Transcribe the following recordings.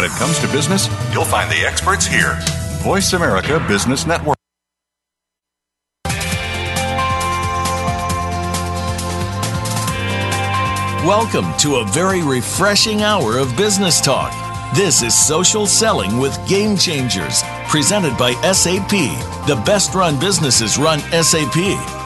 When it comes to business, you'll find the experts here. Voice America Business Network. Welcome to a very refreshing hour of business talk. This is Social Selling with Game Changers, presented by SAP. The best run businesses run SAP.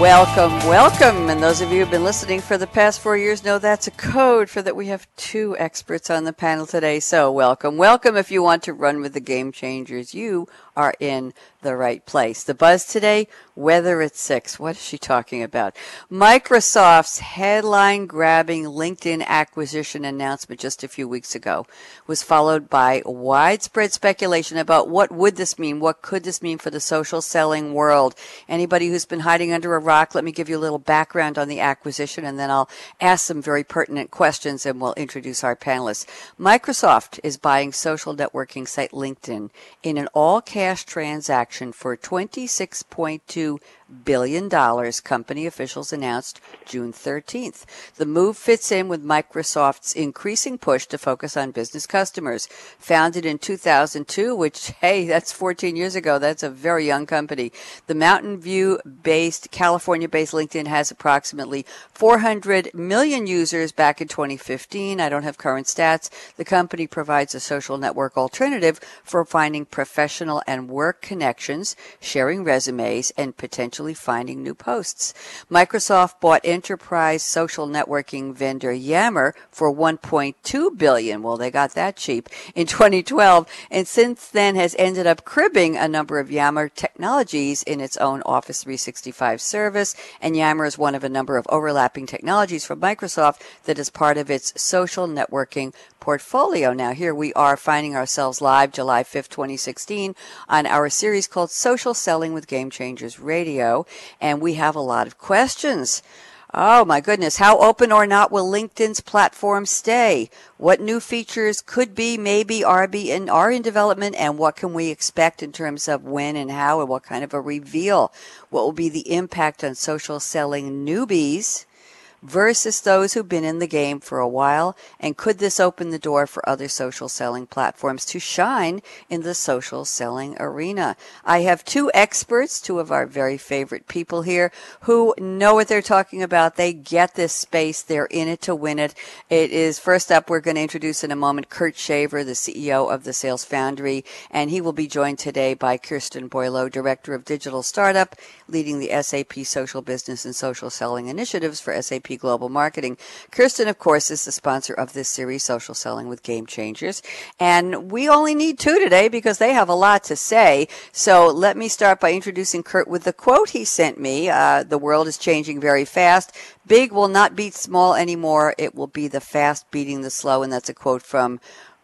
Welcome, welcome. And those of you who've been listening for the past four years know that's a code for that we have two experts on the panel today. So welcome, welcome. If you want to run with the game changers, you are in the right place. The buzz today, weather at six. What is she talking about? Microsoft's headline grabbing LinkedIn acquisition announcement just a few weeks ago was followed by widespread speculation about what would this mean? What could this mean for the social selling world? Anybody who's been hiding under a rock, let me give you a little background on the acquisition and then I'll ask some very pertinent questions and we'll introduce our panelists. Microsoft is buying social networking site LinkedIn in an all cash transaction for 26.2 billion dollars, company officials announced June 13th. The move fits in with Microsoft's increasing push to focus on business customers. Founded in 2002, which hey, that's 14 years ago. That's a very young company. The Mountain View based California based LinkedIn has approximately 400 million users back in 2015. I don't have current stats. The company provides a social network alternative for finding professional and work connections, sharing resumes and potential finding new posts. Microsoft bought enterprise social networking vendor Yammer for 1.2 billion. Well, they got that cheap in 2012, and since then has ended up cribbing a number of Yammer technologies in its own Office 365 service. And Yammer is one of a number of overlapping technologies from Microsoft that is part of its social networking portfolio. Now, here we are finding ourselves live July 5th, 2016, on our series called Social Selling with Game Changers Radio, and we have a lot of questions. Oh my goodness. How open or not will LinkedIn's platform stay? What new features could be, maybe, are be and are in development and what can we expect in terms of when and how and what kind of a reveal? What will be the impact on social selling newbies? Versus those who've been in the game for a while? And could this open the door for other social selling platforms to shine in the social selling arena? I have two experts, two of our very favorite people here who know what they're talking about. They get this space. They're in it to win it. It is first up, we're going to introduce in a moment Kurt Shaver, the CEO of the Sales Foundry, and he will be joined today by Kirsten Boileau, Director of Digital Startup, leading the SAP Social Business and Social Selling Initiatives for SAP Global Marketing. Kirsten, of course, is the sponsor of this series, Social Selling with Game Changers. And we only need two today because they have a lot to say. So let me start by introducing Kurt with the quote he sent me. Uh, the world is changing very fast. Big will not beat small anymore. It will be the fast beating the slow. And that's a quote from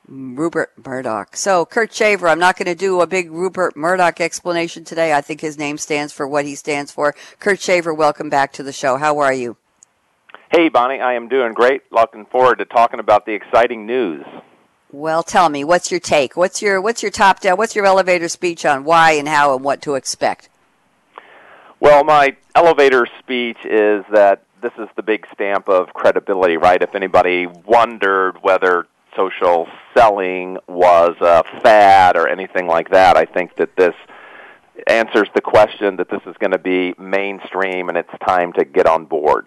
Rupert Murdoch. So, Kurt Shaver, I'm not going to do a big Rupert Murdoch explanation today. I think his name stands for what he stands for. Kurt Shaver, welcome back to the show. How are you? Hey, Bonnie, I am doing great. Looking forward to talking about the exciting news. Well, tell me, what's your take? What's your what's your top down? What's your elevator speech on why and how and what to expect? Well, my elevator speech is that this is the big stamp of credibility, right? If anybody wondered whether social selling was a fad or anything like that, I think that this answers the question that this is going to be mainstream and it's time to get on board.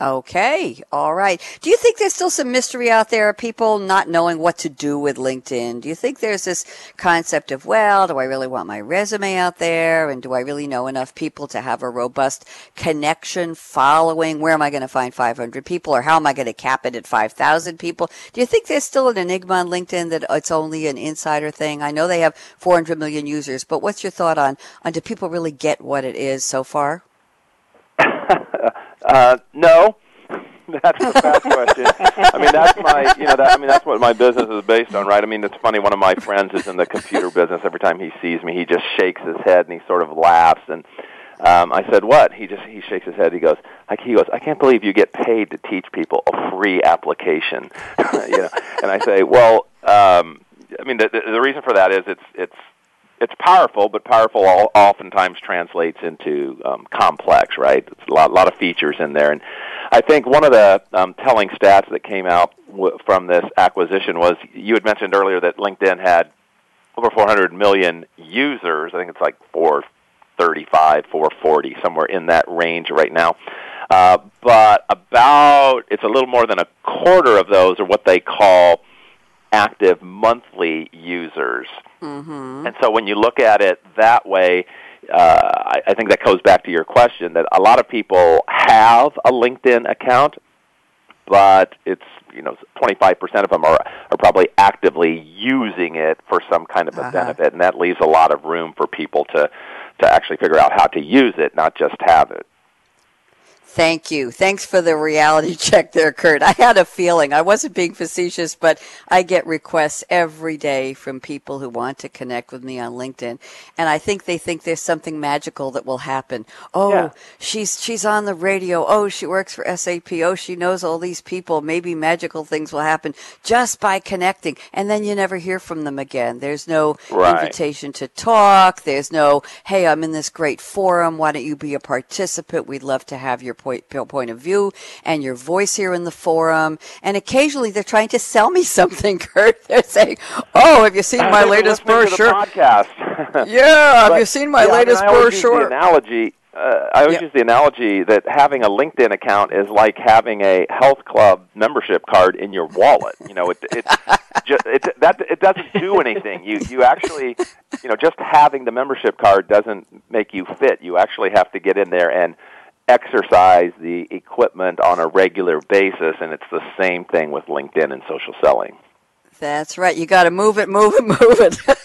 Okay. All right. Do you think there's still some mystery out there? People not knowing what to do with LinkedIn. Do you think there's this concept of, well, do I really want my resume out there? And do I really know enough people to have a robust connection following? Where am I going to find 500 people or how am I going to cap it at 5,000 people? Do you think there's still an enigma on LinkedIn that it's only an insider thing? I know they have 400 million users, but what's your thought on, on do people really get what it is so far? Uh, no, that's a bad question. I mean, that's my, you know, that, I mean, that's what my business is based on, right? I mean, it's funny. One of my friends is in the computer business. Every time he sees me, he just shakes his head and he sort of laughs. And Um, I said, "What?" He just he shakes his head. He goes, like he goes, "I can't believe you get paid to teach people a free application." you know, and I say, "Well, um, I mean, the, the, the reason for that is it's it's it's powerful, but powerful all, oftentimes translates into um, complex, right? It's a lot, lot of features in there, and I think one of the um, telling stats that came out w- from this acquisition was you had mentioned earlier that LinkedIn had over 400 million users. I think it's like 435, 440, somewhere in that range right now. Uh, but about it's a little more than a quarter of those are what they call active monthly users. Mm-hmm. And so when you look at it that way, uh, I, I think that goes back to your question that a lot of people have a LinkedIn account, but it's you know 25% of them are are probably actively using it for some kind of a Uh-huh. benefit, and that leaves a lot of room for people to to actually figure out how to use it, not just have it. Thank you. Thanks for the reality check there, Kurt. I had a feeling. I wasn't being facetious, but I get requests every day from people who want to connect with me on LinkedIn. And I think they think there's something magical that will happen. Oh, Yeah. she's, she's on the radio. Oh, she works for SAP. Oh, she knows all these people. Maybe magical things will happen just by connecting. And then you never hear from them again. There's no Right. invitation to talk. There's no, hey, I'm in this great forum. Why don't you be a participant? We'd love to have your point, point of view and your voice here in the forum. And occasionally they're trying to sell me something, Kurt. They're saying, oh, have you seen my latest brochure? podcast. Yeah, have you seen my yeah, I mean, latest I always use brochure? the analogy. Uh, I always Yep. use the analogy that having a LinkedIn account is like having a health club membership card in your wallet. You know, it it, ju- it that it doesn't do anything. You you actually, you know, just having the membership card doesn't make you fit. You actually have to get in there and exercise the equipment on a regular basis, and it's the same thing with LinkedIn and social selling. That's right. You got to move it, move it, move it.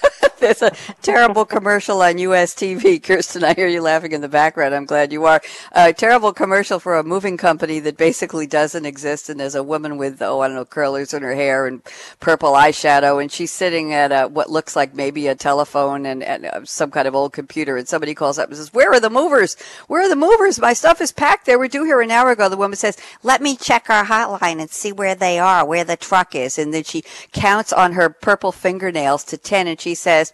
There's a terrible commercial on US TV. Kirsten, I hear you laughing in the background. I'm glad you are. A terrible commercial for a moving company that basically doesn't exist. And there's a woman with, oh, I don't know, curlers in her hair and purple eyeshadow. And she's sitting at a, what looks like maybe a telephone and, and uh, some kind of old computer. And somebody calls up and says, where are the movers? Where are the movers? My stuff is packed. They were due here an hour ago. The woman says, let me check our hotline and see where they are, where the truck is. And then she counts on her purple fingernails to 10 and she says,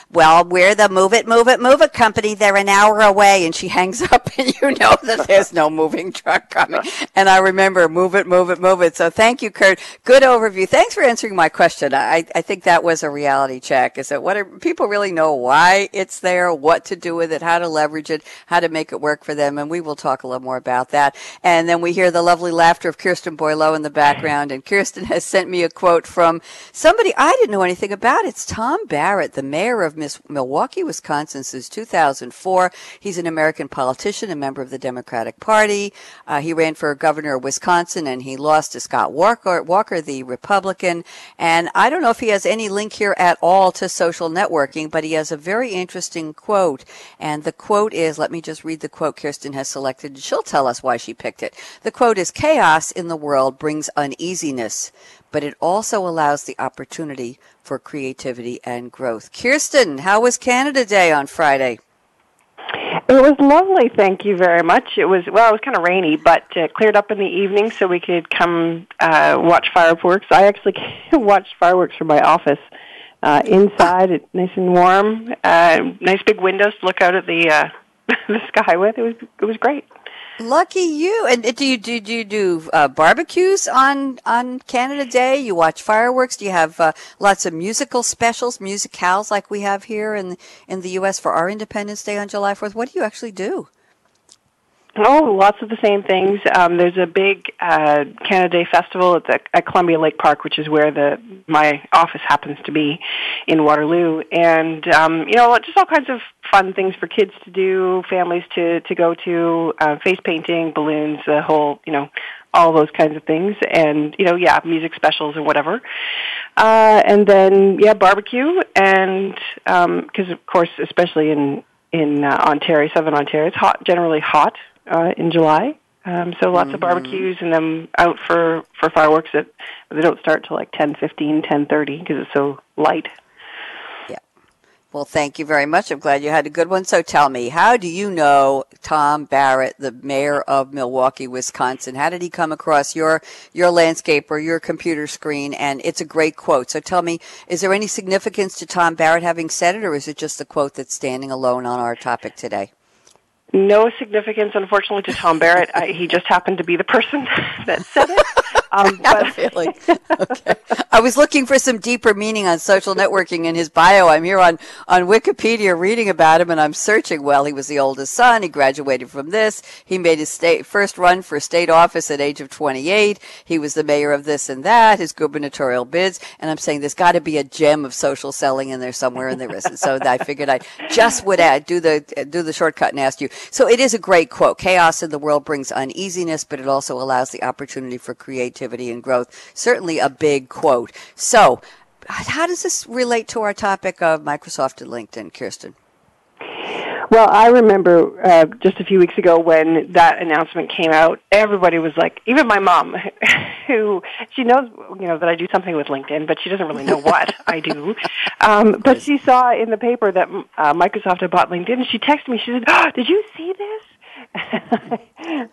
well, we're the Move It, Move It, Move It company. They're an hour away. And she hangs up and you know that there's no moving truck coming. And I remember Move It, Move It, Move It. So thank you, Kurt. Good overview. Thanks for answering my question. I, I think that was a reality check. Is that what are, people really know why it's there, what to do with it, how to leverage it, how to make it work for them. And we will talk a little more about that. And then we hear the lovely laughter of Kirsten Boileau in the background. And Kirsten has sent me a quote from somebody I didn't know anything about. It's Tom Barrett, the mayor of Miss Milwaukee, Wisconsin since 2004. He's an American politician, a member of the Democratic Party. Uh, he ran for governor of Wisconsin and he lost to Scott Walker, Walker, the Republican. And I don't know if he has any link here at all to social networking, but he has a very interesting quote. And the quote is, let me just read the quote Kirsten has selected. She'll tell us why she picked it. The quote is, chaos in the world brings uneasiness, but it also allows the opportunity for creativity and growth. Kirsten, how was Canada Day on Friday? It was lovely, thank you very much. It was well, it was kind of rainy, but uh, cleared up in the evening, so we could come uh, watch fireworks. I actually watched fireworks from my office uh, inside, it nice and warm. Uh, nice big windows to look out at the uh, the sky with. It was it was great. Lucky you! And do you do, do you do uh, barbecues on on Canada Day? You watch fireworks? Do you have uh, lots of musical specials, musicals like we have here in in the U.S. for our Independence Day on July Fourth? What do you actually do? Oh, lots of the same things. Um, there's a big uh, Canada Day festival at, the, at Columbia Lake Park, which is where the my office happens to be in Waterloo, and um, you know, just all kinds of fun things for kids to do, families to to go to, uh, face painting, balloons, the whole, you know, all those kinds of things, and you know, yeah, music specials and whatever. Uh, and then yeah, barbecue, and because of course, especially in in uh, Ontario, southern Ontario, it's hot, generally hot uh, in July. Um, so lots of barbecues and then out for, for fireworks that they don't start till like ten fifteen, ten thirty because it's so light. Yeah. Well, thank you very much. I'm glad you had a good one. So tell me, how do you know Tom Barrett, the mayor of Milwaukee, Wisconsin? How did he come across your your landscape or your computer screen? And it's a great quote. So tell me, is there any significance to Tom Barrett having said it, or is it just a quote that's standing alone on our topic today? No significance, unfortunately, to Tom Barrett. I, he just happened to be the person that said it. Um, but feeling. okay. I was looking for some deeper meaning on social networking in his bio. I'm here on, on Wikipedia reading about him, and I'm searching. Well, he was the oldest son. He graduated from this. He made his state first run for state office at age of 28. He was the mayor of this and that. His gubernatorial bids, and I'm saying there's got to be a gem of social selling in there somewhere, and there isn't. So I figured I just would add, do the do the shortcut and ask you. So it is a great quote. Chaos in the world brings uneasiness, but it also allows the opportunity for creativity and growth. Certainly a big quote. So, how does this relate to our topic of Microsoft and LinkedIn, Kirsten? Well, I remember uh, just a few weeks ago when that announcement came out. Everybody was like, even my mom, who she knows, you know, that I do something with LinkedIn, but she doesn't really know what I do. Um, but she saw in the paper that uh, Microsoft had bought LinkedIn, and she texted me. She said, oh, "Did you see this?"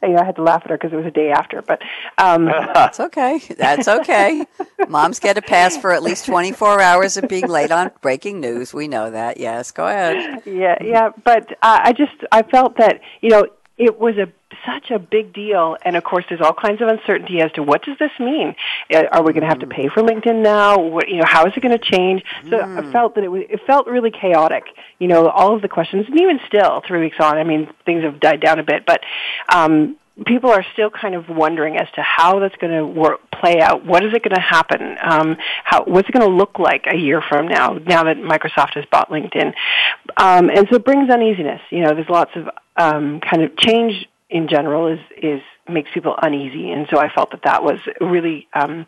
you know, I had to laugh at her because it was a day after, but um, that's okay. That's okay. Moms get a pass for at least 24 hours of being late on breaking news. We know that. Yes, go ahead. Yeah, yeah, but uh, I just I felt that you know it was a such a big deal and of course there's all kinds of uncertainty as to what does this mean uh, are we going to have to mm. pay for linkedin now what you know how is it going to change so mm. i felt that it was it felt really chaotic you know all of the questions and even still three weeks on i mean things have died down a bit but um people are still kind of wondering as to how that's going to work, play out. What is it going to happen? Um, how, what's it going to look like a year from now? Now that Microsoft has bought LinkedIn, um, and so it brings uneasiness. You know, there's lots of um, kind of change in general is is makes people uneasy, and so I felt that that was really um,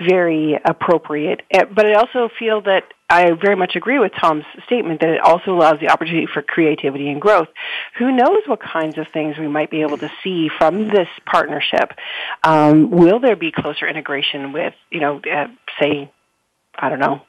very appropriate. Eh, but I also feel that I very much agree with Tom's statement that it also allows the opportunity for creativity and growth. Who knows what kinds of things we might be able to see from this partnership? Um, will there be closer integration with, you know, uh, say, I don't know,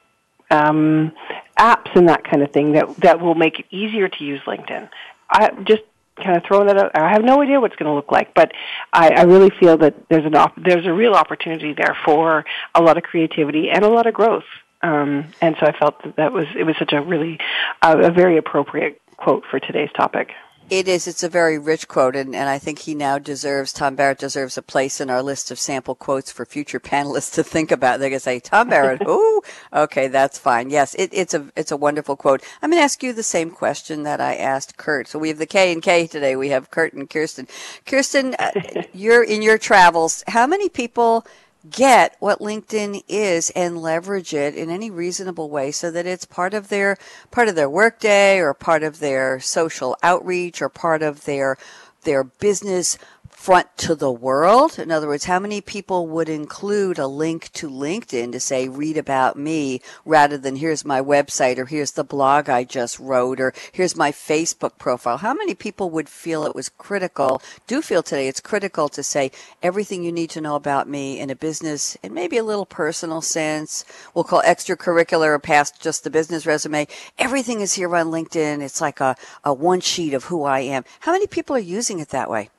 um, apps and that kind of thing that that will make it easier to use LinkedIn? I just kind of throwing that out. I have no idea what it's going to look like, but I, I really feel that there's an op- there's a real opportunity there for a lot of creativity and a lot of growth. Um, and so I felt that that was it was such a really uh, a very appropriate quote for today's topic. It is. It's a very rich quote, and, and I think he now deserves, Tom Barrett deserves a place in our list of sample quotes for future panelists to think about. They're going to say, Tom Barrett, who? Okay, that's fine. Yes, it, it's a it's a wonderful quote. I'm going to ask you the same question that I asked Kurt. So we have the K and K today. We have Kurt and Kirsten. Kirsten, uh, you're in your travels. How many people get what LinkedIn is and leverage it in any reasonable way so that it's part of their part of their workday or part of their social outreach or part of their their business front to the world? In other words, how many people would include a link to LinkedIn to say, read about me rather than here's my website or here's the blog I just wrote or here's my Facebook profile? How many people would feel it was critical, do feel today it's critical to say everything you need to know about me in a business and maybe a little personal sense? We'll call extracurricular or past just the business resume. Everything is here on LinkedIn. It's like a, a one sheet of who I am. How many people are using it that way?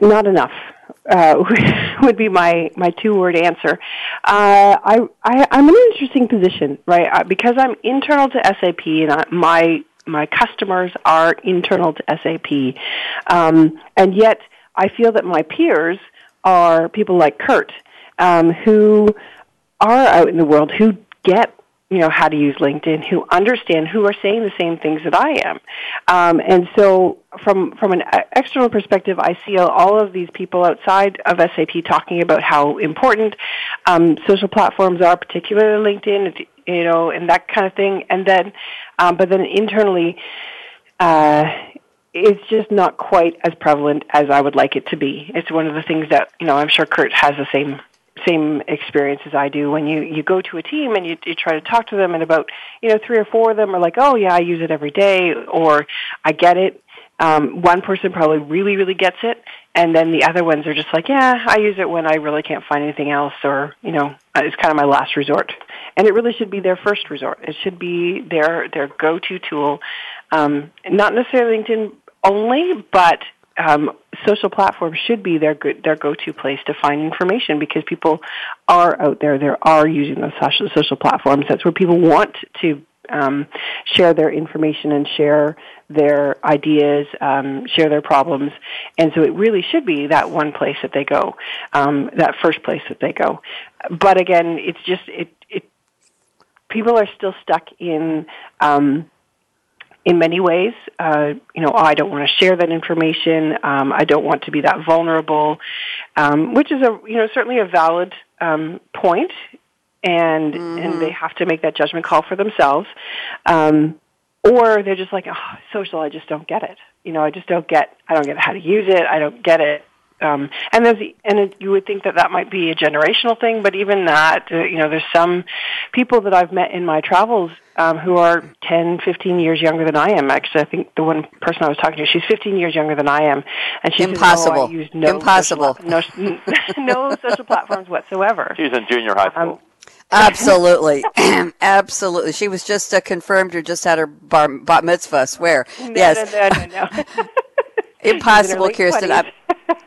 Not enough. Uh, would be my my two word answer. Uh, I, I I'm in an interesting position, right? Uh, because I'm internal to SAP, and I, my my customers are internal to SAP, um, and yet I feel that my peers are people like Kurt, um, who are out in the world who get you know how to use LinkedIn, who understand, who are saying the same things that I am, um, and so from from an external perspective, I see all of these people outside of SAP talking about how important um, social platforms are, particularly LinkedIn, you know, and that kind of thing, and then, um, but then internally. Uh, it's just not quite as prevalent as I would like it to be. It's one of the things that you know I'm sure Kurt has the same same experience as I do when you you go to a team and you, you try to talk to them and about you know three or four of them are like oh yeah I use it every day or I get it. Um, one person probably really really gets it and then the other ones are just like yeah I use it when I really can't find anything else or you know it's kind of my last resort. And it really should be their first resort. It should be their their go-to tool, um, not necessarily LinkedIn only, but um, social platforms should be their good, their go-to place to find information because people are out there. They are using those social social platforms. That's where people want to um, share their information and share their ideas, um, share their problems, and so it really should be that one place that they go, um, that first place that they go. But again, it's just it. it people are still stuck in. Um, in many ways, uh, you know, oh, I don't want to share that information. Um, I don't want to be that vulnerable, um, which is a you know certainly a valid um, point and mm-hmm. and they have to make that judgment call for themselves. Um or they're just like oh, social i just don't get it. You know i just don't get i don't get how to use it. I don't get it um and there's and it, you would think that that might be a generational thing but even that uh, you know there's some people that i've met in my travels um who are 10 15 years younger than i am actually i think the one person i was talking to she's 15 years younger than i am and she's impossible says, oh, no impossible social, no, no social platforms whatsoever she's in junior high school um, Absolutely, absolutely. She was just uh, confirmed or just had her bar, bat mitzvah. I swear. No, yes. No, no, no, no. Impossible, Kirsten. I'm,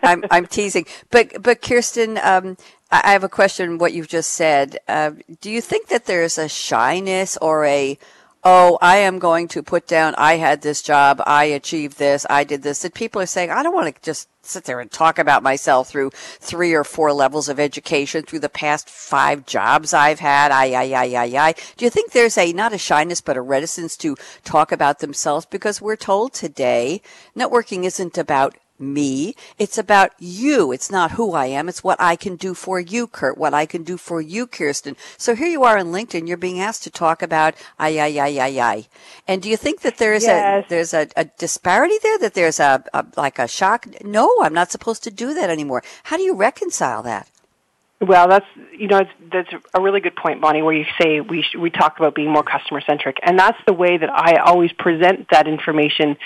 I'm, I'm, teasing, but but Kirsten, um, I have a question. What you've just said. Uh, do you think that there's a shyness or a oh, I am going to put down, I had this job, I achieved this, I did this, that people are saying, I don't want to just sit there and talk about myself through three or four levels of education, through the past five jobs I've had, I, I, I, I, I. Do you think there's a, not a shyness, but a reticence to talk about themselves? Because we're told today, networking isn't about me. It's about you. It's not who I am. It's what I can do for you, Kurt, what I can do for you, Kirsten. So here you are in LinkedIn. You're being asked to talk about I, I, I, I, I. And do you think that there's yes. a, there's a, a, disparity there? That there's a, a, like a shock? No, I'm not supposed to do that anymore. How do you reconcile that? Well, that's you know that's a really good point, Bonnie. Where you say we sh- we talk about being more customer centric, and that's the way that I always present that information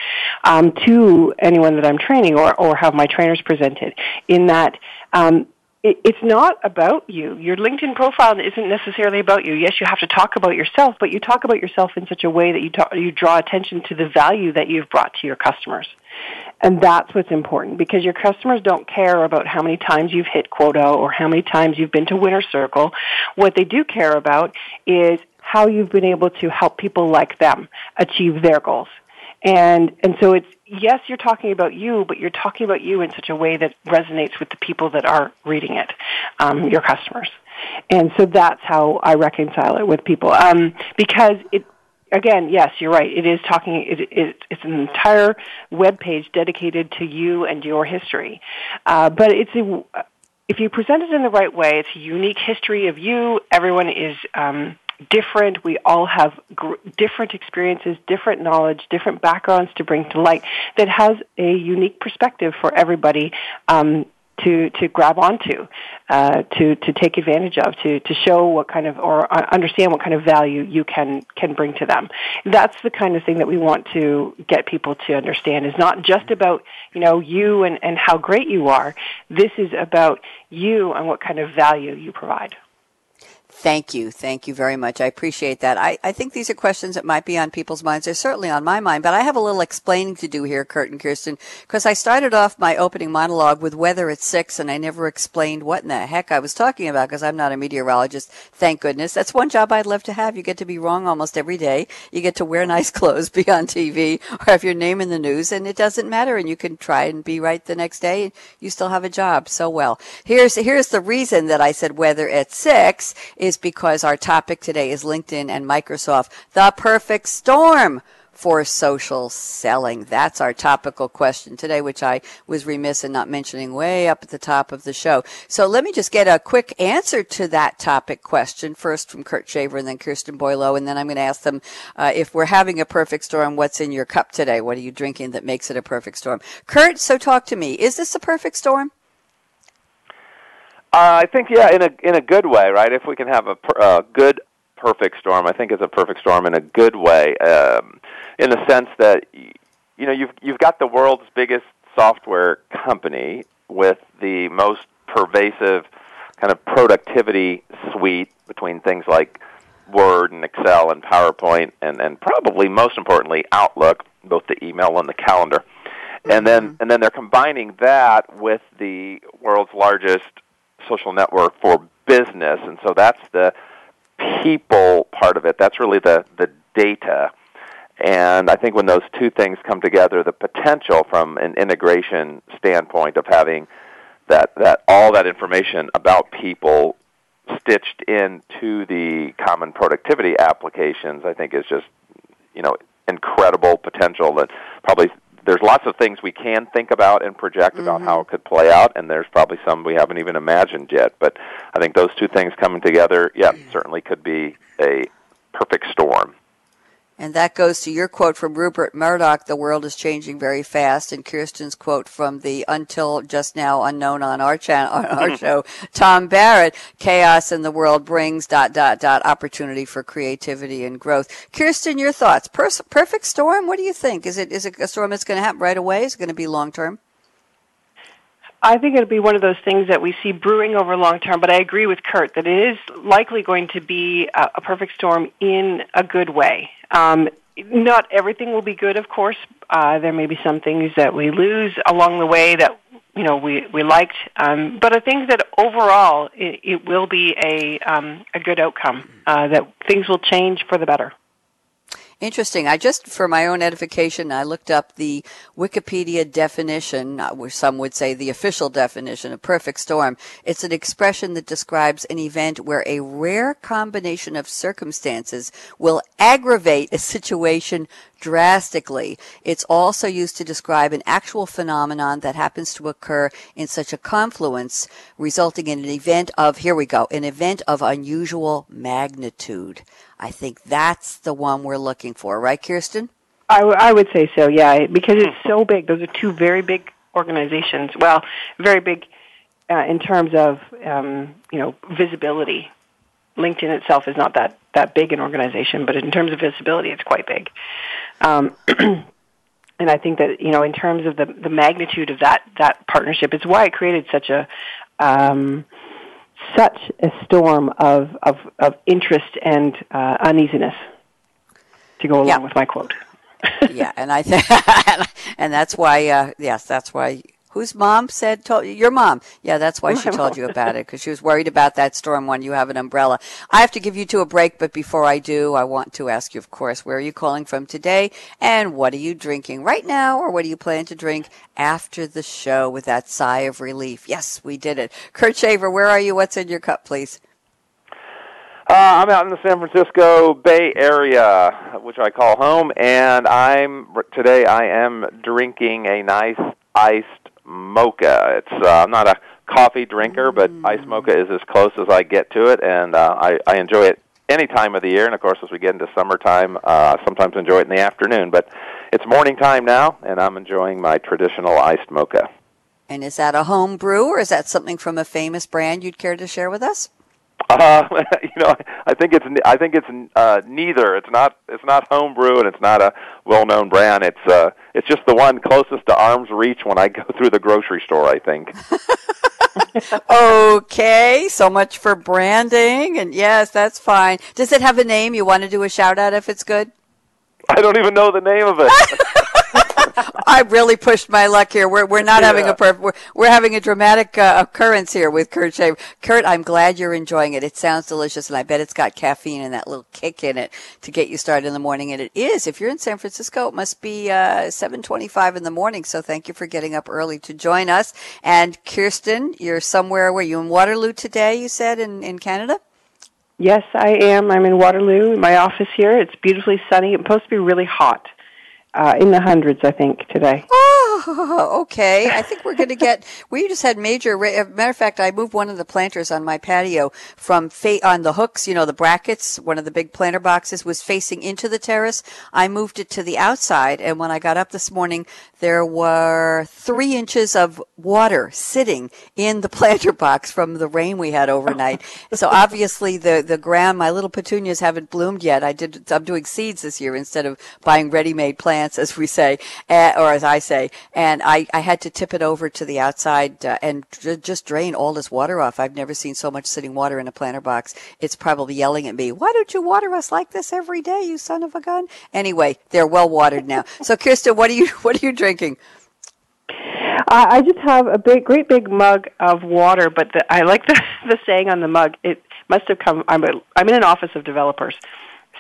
um, to anyone that I'm training, or or have my trainers present it. In that. Um, it's not about you. Your LinkedIn profile isn't necessarily about you. Yes, you have to talk about yourself, but you talk about yourself in such a way that you you draw attention to the value that you've brought to your customers. And that's what's important because your customers don't care about how many times you've hit quota or how many times you've been to winner circle. What they do care about is how you've been able to help people like them achieve their goals. And, and so it's, yes, you're talking about you, but you're talking about you in such a way that resonates with the people that are reading it, um, your customers. And so that's how I reconcile it with people. Um, because it again, yes, you're right. It is talking. It, it, it's an entire web page dedicated to you and your history. Uh, but it's a, if you present it in the right way, it's a unique history of you. Everyone is. Um, different. We all have gr- different experiences, different knowledge, different backgrounds to bring to light that has a unique perspective for everybody um, to to grab onto, uh, to to take advantage of, to to show what kind of or understand what kind of value you can can bring to them. That's the kind of thing that we want to get people to understand. Is not just about you know you and and how great you are. This is about you and what kind of value you provide. Thank you. Thank you very much. I appreciate that. I, I think these are questions that might be on people's minds. They're certainly on my mind, but I have a little explaining to do here, Kurt and Kirsten, because I started off my opening monologue with weather at six and I never explained what in the heck I was talking about because I'm not a meteorologist. Thank goodness. That's one job I'd love to have. You get to be wrong almost every day. You get to wear nice clothes, be on TV, or have your name in the news, and it doesn't matter. And you can try and be right the next day and you still have a job. So well, here's, here's the reason that I said weather at six is because our topic today is LinkedIn and Microsoft, the perfect storm for social selling? That's our topical question today, which I was remiss in not mentioning way up at the top of the show. So let me just get a quick answer to that topic question first from Kurt Shaver and then Kirsten Boileau. And then I'm going to ask them uh, if we're having a perfect storm, what's in your cup today? What are you drinking that makes it a perfect storm? Kurt, so talk to me. Is this a perfect storm? Uh, I think yeah, in a in a good way, right? If we can have a per, uh, good perfect storm, I think it's a perfect storm in a good way, um, in the sense that you know you've you've got the world's biggest software company with the most pervasive kind of productivity suite between things like Word and Excel and PowerPoint and, and probably most importantly Outlook, both the email and the calendar. Mm-hmm. And then mm-hmm. and then they're combining that with the world's largest social network for business. And so that's the people part of it. That's really the, the data. And I think when those two things come together, the potential from an integration standpoint of having that, that all that information about people stitched into the common productivity applications, I think is just, you know, incredible potential that probably there's lots of things we can think about and project mm-hmm. about how it could play out, and there's probably some we haven't even imagined yet. But I think those two things coming together, yeah, certainly could be a perfect storm. And that goes to your quote from Rupert Murdoch, the world is changing very fast, and Kirsten's quote from the until just now unknown on our channel, on our mm-hmm. show, Tom Barrett, chaos in the world brings dot, dot, dot, opportunity for creativity and growth. Kirsten, your thoughts. perfect storm? What do you think? Is it, is it a storm that's going to happen right away? Is it going to be long term? I think it'll be one of those things that we see brewing over long term, but I agree with Kurt that it is likely going to be a, a perfect storm in a good way. Um, not everything will be good, of course. Uh, there may be some things that we lose along the way that you know we we liked, um, but I think that overall it, it will be a um, a good outcome. Uh, that things will change for the better. Interesting. I just, for my own edification, I looked up the Wikipedia definition, uh, some would say the official definition of perfect storm. It's an expression that describes an event where a rare combination of circumstances will aggravate a situation drastically. It's also used to describe an actual phenomenon that happens to occur in such a confluence, resulting in an event of, here we go, an event of unusual magnitude. I think that's the one we're looking for, right, Kirsten? I, w- I would say so, yeah, because it's so big. Those are two very big organizations. Well, very big uh, in terms of um, you know visibility. LinkedIn itself is not that that big an organization, but in terms of visibility, it's quite big. Um, and I think that you know, in terms of the the magnitude of that that partnership, it's why it created such a um, such a storm of, of, of interest and uh, uneasiness to go along yeah. with my quote. yeah, and I think, and that's why, uh, yes, that's why Whose mom said, told, your mom? Yeah, that's why she told you about it, because she was worried about that storm when you have an umbrella. I have to give you two a break, but before I do, I want to ask you, of course, where are you calling from today, and what are you drinking right now, or what do you plan to drink after the show with that sigh of relief? Yes, we did it. Kurt Shaver, where are you? What's in your cup, please? Uh, I'm out in the San Francisco Bay Area, which I call home, and I'm today. I am drinking a nice iced mocha. It's uh, I'm not a coffee drinker, but mm. ice mocha is as close as I get to it, and uh, I, I enjoy it any time of the year. And of course, as we get into summertime, uh, sometimes enjoy it in the afternoon. But it's morning time now, and I'm enjoying my traditional iced mocha. And is that a home brew, or is that something from a famous brand you'd care to share with us? Uh, you know, I think it's I think it's uh, neither. It's not it's not homebrew and it's not a well-known brand. It's uh, it's just the one closest to arm's reach when I go through the grocery store. I think. okay, so much for branding, and yes, that's fine. Does it have a name? You want to do a shout out if it's good? I don't even know the name of it. I really pushed my luck here. We're we're not yeah. having a perfect. We're, we're having a dramatic uh, occurrence here with Kurt Shaver. Kurt, I'm glad you're enjoying it. It sounds delicious, and I bet it's got caffeine and that little kick in it to get you started in the morning. And it is. If you're in San Francisco, it must be uh, 7:25 in the morning. So thank you for getting up early to join us. And Kirsten, you're somewhere. Were you in Waterloo today? You said in in Canada. Yes, I am. I'm in Waterloo, in my office here. It's beautifully sunny. It's supposed to be really hot uh, in the hundreds, I think, today. Oh, okay. I think we're going to get. We just had major. Matter of fact, I moved one of the planters on my patio from fa- on the hooks. You know, the brackets. One of the big planter boxes was facing into the terrace. I moved it to the outside, and when I got up this morning, there were three inches of water sitting in the planter box from the rain we had overnight. so obviously, the the ground, my little petunias haven't bloomed yet. I did. I'm doing seeds this year instead of buying ready-made plants, as we say, uh, or as I say. and I, I had to tip it over to the outside uh, and just drain all this water off. I've never seen so much sitting water in a planter box. It's probably yelling at me, "Why don't you water us like this every day, you son of a gun?" Anyway, they're well watered now. So, Kirsten, what are you what are you drinking? I just have a big, great big mug of water, but the, I like the the saying on the mug. It must have come. I'm a, I'm in an office of developers,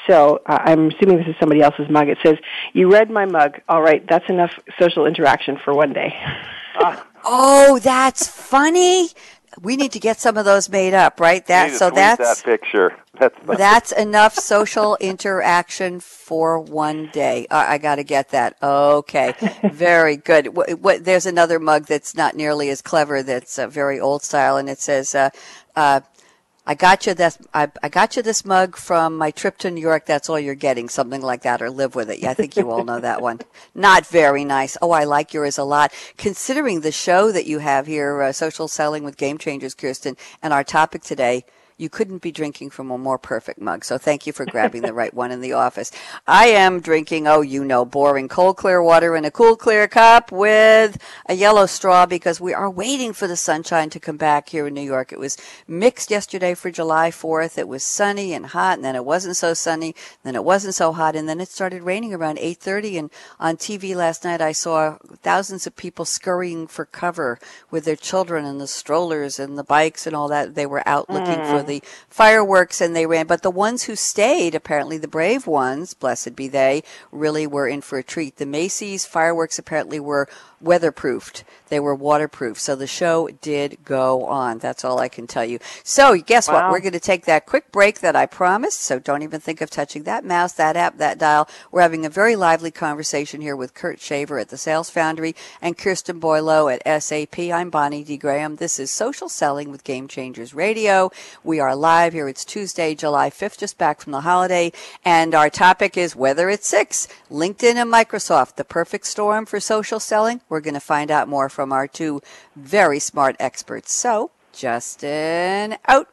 so uh, I'm assuming this is somebody else's mug. It says, "You read my mug. All right, that's enough social interaction for one day." Oh, that's funny. We need to get some of those made up, right? That so that's that picture. That's that's enough social interaction for one day. Uh, I got to get that. Okay, very good. What, what, there's another mug that's not nearly as clever. That's uh, very old style, and it says. Uh, uh I got you this. I, I, got you this mug from my trip to New York. That's all you're getting, something like that, or live with it. Yeah, I think you all know that one. Not very nice. Oh, I like yours a lot. Considering the show that you have here, uh, social selling with game changers, Kirsten, and our topic today, you couldn't be drinking from a more perfect mug. So thank you for grabbing the right one in the office. I am drinking, oh, you know, boring cold clear water in a cool clear cup with a yellow straw because we are waiting for the sunshine to come back here in New York. It was mixed yesterday for July 4th. It was sunny and hot and then it wasn't so sunny. Then it wasn't so hot and then it started raining around 8:30 and on TV last night I saw thousands of people scurrying for cover with their children and the strollers and the bikes and all that. They were out looking mm. for the fireworks and they ran. But the ones who stayed, apparently the brave ones, blessed be they, really were in for a treat. The Macy's fireworks apparently were weatherproofed. They were waterproof. So the show did go on. That's all I can tell you. So guess wow. what? We're going to take that quick break that I promised. So don't even think of touching that mouse, that app, that dial. We're having a very lively conversation here with Kurt Shaver at the Sales Foundry and Kirsten Boileau at SAP. I'm Bonnie D. Graham. This is Social Selling with Game Changers Radio. We are live here. It's Tuesday, July 5th, just back from the holiday. And our topic is weather it's six, LinkedIn and Microsoft, the perfect storm for social selling. We're going to find out more from our two very smart experts. So, Justin, out.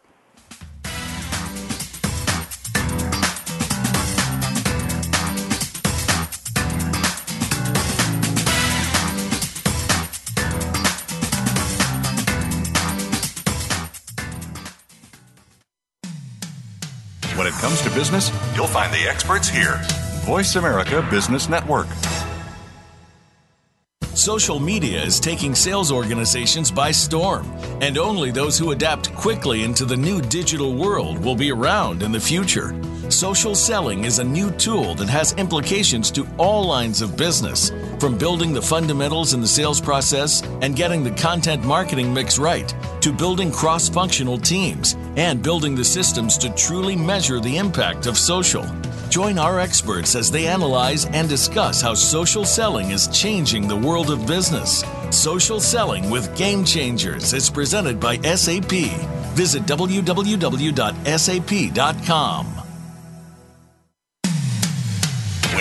When it comes to business, you'll find the experts here. Voice America Business Network. Social media is taking sales organizations by storm, and only those who adapt quickly into the new digital world will be around in the future. Social selling is a new tool that has implications to all lines of business, from building the fundamentals in the sales process and getting the content marketing mix right, to building cross functional teams and building the systems to truly measure the impact of social. Join our experts as they analyze and discuss how social selling is changing the world of business. Social Selling with Game Changers is presented by SAP. Visit www.sap.com.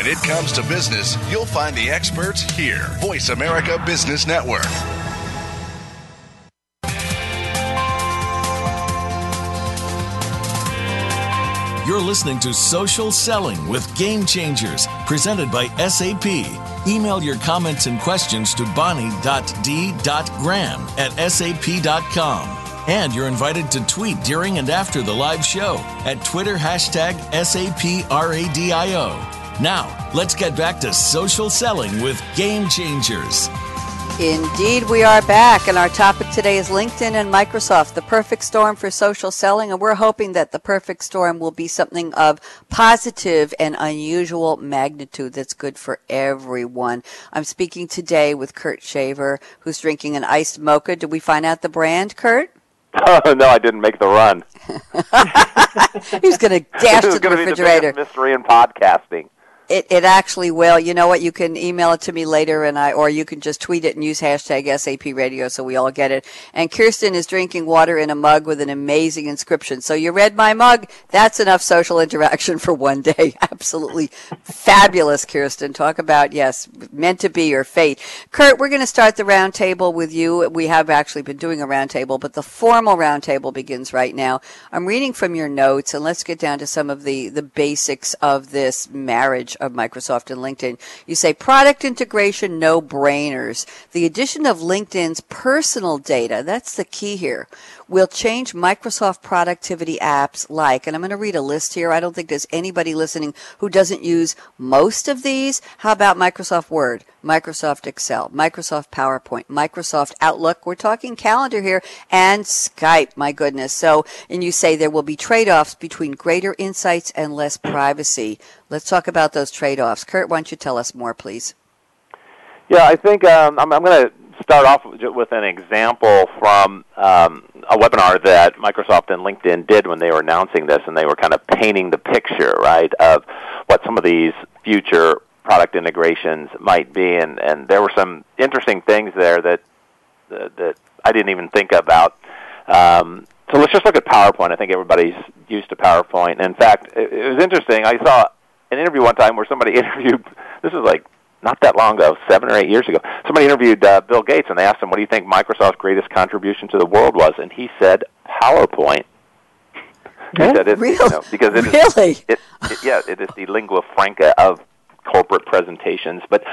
When it comes to business, you'll find the experts here. Voice America Business Network. You're listening to Social Selling with Game Changers, presented by SAP. Email your comments and questions to bonnie.d.graham at sap.com. And you're invited to tweet during and after the live show at Twitter hashtag SAPRADIO. Now, let's get back to social selling with Game Changers. Indeed, we are back, and our topic today is LinkedIn and Microsoft, the perfect storm for social selling. And we're hoping that the perfect storm will be something of positive and unusual magnitude that's good for everyone. I'm speaking today with Kurt Shaver, who's drinking an iced mocha. Did we find out the brand, Kurt? Oh, no, I didn't make the run. He's going to dash to the refrigerator. Be the mystery in podcasting. It, it actually will. You know what? You can email it to me later, and I, or you can just tweet it and use hashtag SAP Radio so we all get it. And Kirsten is drinking water in a mug with an amazing inscription. So you read my mug. That's enough social interaction for one day. Absolutely fabulous, Kirsten. Talk about yes, meant to be or fate. Kurt, we're going to start the roundtable with you. We have actually been doing a roundtable, but the formal roundtable begins right now. I'm reading from your notes, and let's get down to some of the the basics of this marriage of Microsoft and LinkedIn. You say product integration, no brainers. The addition of LinkedIn's personal data, that's the key here, will change Microsoft productivity apps like, and I'm going to read a list here. I don't think there's anybody listening who doesn't use most of these. How about Microsoft Word, Microsoft Excel, Microsoft PowerPoint, Microsoft Outlook? We're talking calendar here and Skype, my goodness. So, and you say there will be trade offs between greater insights and less privacy. Let's talk about those trade offs. Kurt, why don't you tell us more, please? Yeah, I think um, I'm, I'm going to start off with an example from um, a webinar that Microsoft and LinkedIn did when they were announcing this, and they were kind of painting the picture, right, of what some of these future product integrations might be, and and there were some interesting things there that that, I didn't even think about. Um, so let's just look at PowerPoint. I think everybody's used to PowerPoint. In fact, it, it was interesting. I saw an interview one time where somebody interviewed. This was like not that long ago, seven or eight years ago, somebody interviewed uh, Bill Gates and they asked him, "What do you think Microsoft's greatest contribution to the world was?" And he said, "PowerPoint." he said it, really? You know, because it really? Is, it, it, yeah, it is the lingua franca of corporate presentations. But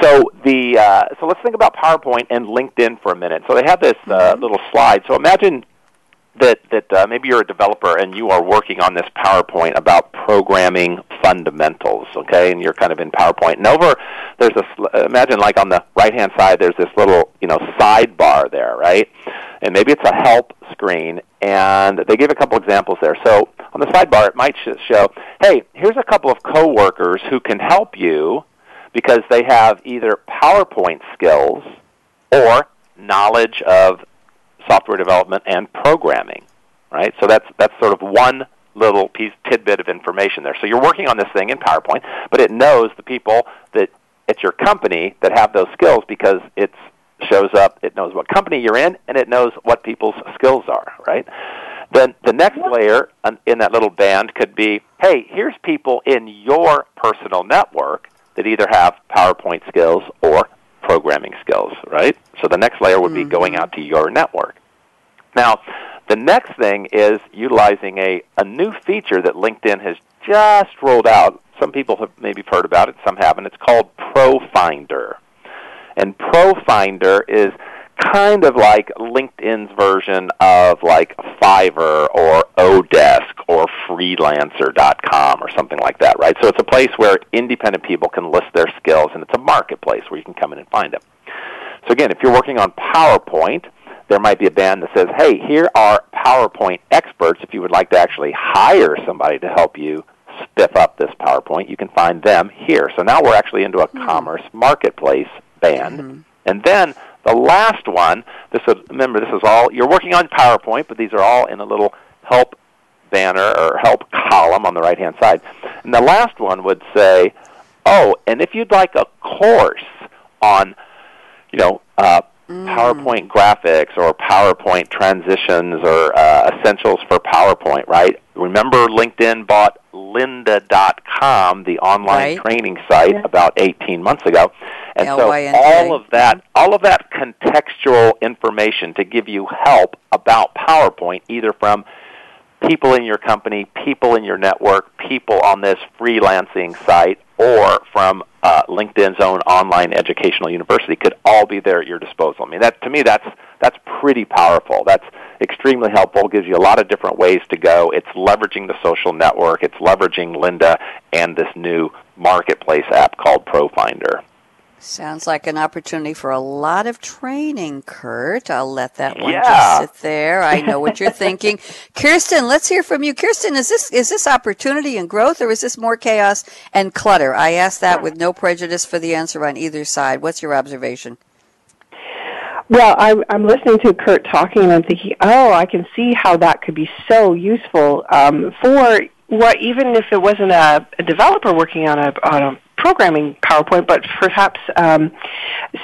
so the uh, so let's think about PowerPoint and LinkedIn for a minute. So they have this uh, mm-hmm. little slide. So imagine that that uh, maybe you're a developer and you are working on this PowerPoint about programming fundamentals, okay? And you're kind of in PowerPoint. And over there's a imagine like on the right hand side there's this little you know sidebar there, right? And maybe it's a help screen, and they give a couple examples there. So on the sidebar, it might show, hey, here's a couple of coworkers who can help you because they have either PowerPoint skills or knowledge of software development and programming, right? So that's that's sort of one little piece tidbit of information there. So you're working on this thing in PowerPoint, but it knows the people that at your company that have those skills because it shows up, it knows what company you're in, and it knows what people's skills are, right? Then the next layer in that little band could be, hey, here's people in your personal network that either have PowerPoint skills or programming skills, right? So the next layer would be mm-hmm. going out to your network. Now, the next thing is utilizing a, a new feature that LinkedIn has just rolled out. Some people have maybe heard about it, some haven't. It's called ProFinder. And ProFinder is kind of like LinkedIn's version of like Fiverr or Odesk or freelancer.com or something like that, right? So it's a place where independent people can list their skills and it's a marketplace where you can come in and find them. So again, if you're working on PowerPoint, there might be a band that says, "Hey, here are PowerPoint experts if you would like to actually hire somebody to help you spiff up this PowerPoint, you can find them here." So now we're actually into a mm-hmm. commerce marketplace band. Mm-hmm. And then the last one, this is, remember this is all you're working on PowerPoint, but these are all in a little help banner or help column on the right hand side. And the last one would say, "Oh, and if you'd like a course on, you know, uh, mm. PowerPoint graphics or PowerPoint transitions or uh, essentials for PowerPoint, right? Remember, LinkedIn bought lynda.com, the online right. training site, yeah. about 18 months ago. And so all of that, all of that contextual information to give you help about PowerPoint, either from people in your company, people in your network, people on this freelancing site, or from uh, LinkedIn's own online educational university, could all be there at your disposal. I mean, that to me, that's that's pretty powerful. That's extremely helpful. Gives you a lot of different ways to go. It's leveraging the social network. It's leveraging Lynda and this new marketplace app called ProFinder. Sounds like an opportunity for a lot of training, Kurt. I'll let that one yeah. just sit there. I know what you're thinking. Kirsten, let's hear from you. Kirsten, is this is this opportunity and growth or is this more chaos and clutter? I ask that with no prejudice for the answer on either side. What's your observation? Well, I'm, I'm listening to Kurt talking and I'm thinking, oh, I can see how that could be so useful um, for what even if it wasn't a, a developer working on a, on a programming PowerPoint, but perhaps um,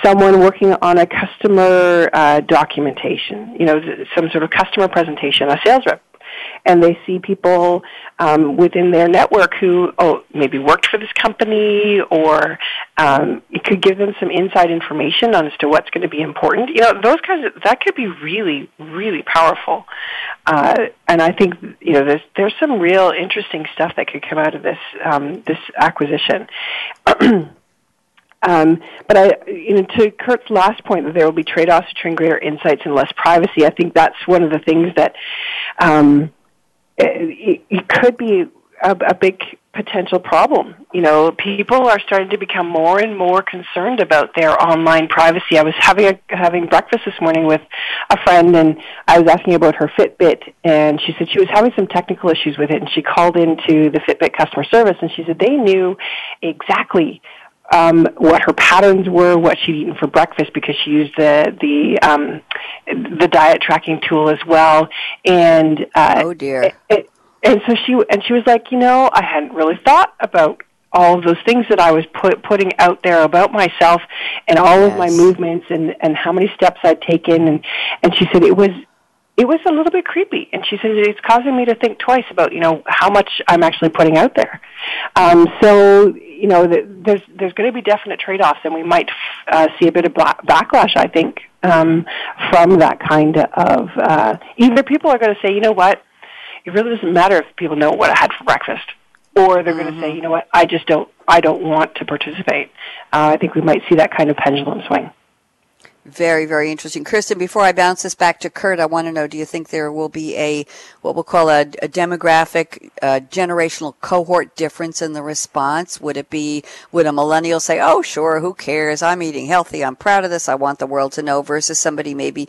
someone working on a customer uh, documentation, you know, some sort of customer presentation, a sales rep. and they see people um, within their network who oh maybe worked for this company or um, it could give them some inside information on as to what's going to be important. You know, those kinds of that could be really really powerful. Uh, and I think you know there's there's some real interesting stuff that could come out of this um, this acquisition. Um, but I, you know, to Kurt's last point that there will be trade-offs between greater insights and less privacy, I think that's one of the things that um, it, it could be a, a big potential problem. You know, people are starting to become more and more concerned about their online privacy. I was having a, having breakfast this morning with a friend, and I was asking about her Fitbit, and she said she was having some technical issues with it, and she called into the Fitbit customer service, and she said they knew exactly um, what her patterns were, what she'd eaten for breakfast, because she used the the um, the diet tracking tool as well. And uh, oh dear. It, it, and so she and she was like, you know, I hadn't really thought about all of those things that I was put, putting out there about myself and all yes. of my movements and and how many steps I'd taken and and she said it was it was a little bit creepy and she said it's causing me to think twice about you know how much I'm actually putting out there um, so you know, there's there's going to be definite trade-offs, and we might uh, see a bit of backlash. I think um, from that kind of uh, either people are going to say, you know what, it really doesn't matter if people know what I had for breakfast, or they're mm-hmm. going to say, you know what, I just don't I don't want to participate. Uh, I think we might see that kind of pendulum swing. Very, very interesting. Kristen, before I bounce this back to Kurt, I want to know, do you think there will be a, what we'll call a, a demographic, uh, generational cohort difference in the response? Would it be, would a millennial say, oh, sure, who cares? I'm eating healthy. I'm proud of this. I want the world to know versus somebody maybe,